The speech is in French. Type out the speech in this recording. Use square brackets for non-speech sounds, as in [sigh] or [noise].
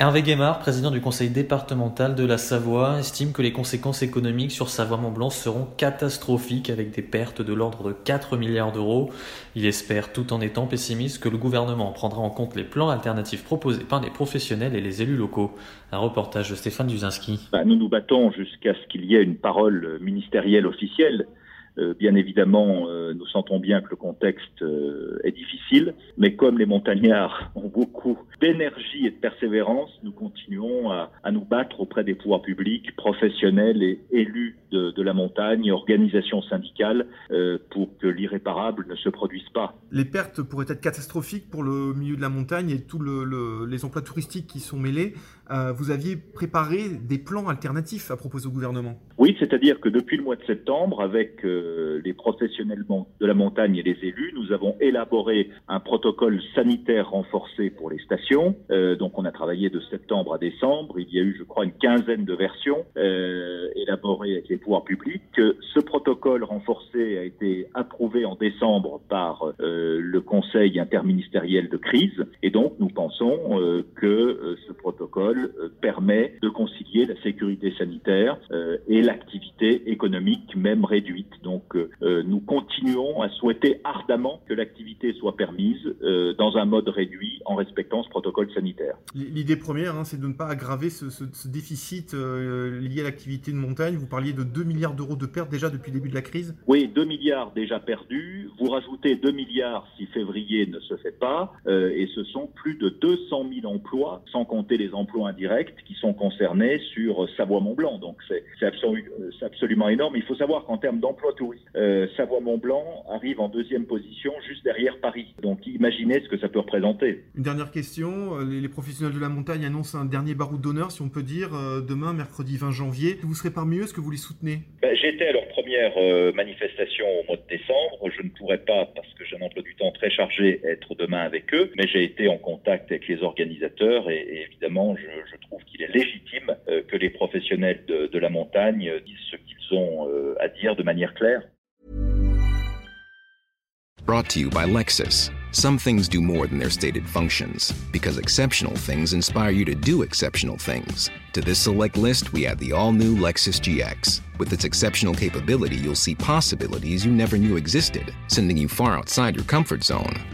Hervé Guémard, président du conseil départemental de la Savoie, estime que les conséquences économiques sur Savoie-Mont-Blanc seront catastrophiques avec des pertes de l'ordre de 4 milliards d'euros. Il espère, tout en étant pessimiste, que le gouvernement prendra en compte les plans alternatifs proposés par les professionnels et les élus locaux. Un reportage de Stéphane Duzinski. Bah, nous nous battons jusqu'à ce qu'il y ait une parole ministérielle officielle bien évidemment, euh, nous sentons bien que le contexte euh, est difficile, mais comme les montagnards [laughs] ont beaucoup d'énergie et de persévérance, nous continuons à, à, nous battre auprès des pouvoirs publics, professionnels et élus de, de la montagne, organisations syndicales, pour que l'irréparable ne se produise pas. Les pertes pourraient être catastrophiques pour le milieu de la montagne et tous le, le, les emplois touristiques qui sont mêlés. vous aviez préparé des plans alternatifs à proposer au gouvernement? Oui, c'est-à-dire que depuis le mois de septembre, avec euh, les professionnels de la montagne et les élus, nous avons élaboré un protocole sanitaire renforcé pour les stations. Euh, donc on a travaillé de septembre à décembre. Il y a eu, je crois, une quinzaine de versions euh, élaborées avec les pouvoirs publics. Ce protocole renforcé a été approuvé en décembre par le Conseil interministériel de crise. Et donc nous pensons que ce protocole permet de concilier la sécurité sanitaire et l'activité économique, même réduite. Euh, nous continuons à souhaiter ardemment que l'activité soit permise euh, dans un mode réduit en respectant ce protocole sanitaire. L'idée première, hein, c'est de ne pas aggraver ce, ce, ce déficit euh, lié à l'activité de montagne. Vous parliez de 2 milliards d'euros de pertes déjà depuis le début de la crise Oui, 2 milliards déjà perdus. Vous rajoutez 2 milliards si février ne se fait pas. Euh, et ce sont plus de 200 000 emplois, sans compter les emplois indirects, qui sont concernés sur Savoie-Mont-Blanc. Donc c'est absolu, absolument énorme. Il faut savoir qu'en termes d'emplois touristes, euh, Savoie-Mont-Blanc arrive en deuxième position, juste derrière Paris. Donc imaginez ce que ça peut représenter. Une dernière question. Euh, les, professionnels de la montagne annoncent un dernier baroud d'honneur, si on peut dire, euh, demain, mercredi 20 janvier. Vous serez parmi eux, est-ce que vous les soutenez? Ben, J'étais à leur première manifestation au mois de décembre. Je ne pourrais pas, parce que j'ai un emploi du temps très chargé, être demain avec eux. Mais j'ai été en contact avec les organisateurs et, et évidemment, je, je trouve qu'il est légitime que les professionnels de, de la montagne disent ce qu'ils euh, à dire de manière claire. Brought to you by Lexus. Some things do more than their stated functions, because exceptional things inspire you to do exceptional things. To this select list, we add the all new Lexus GX. With its exceptional capability, you'll see possibilities you never knew existed, sending you far outside your comfort zone.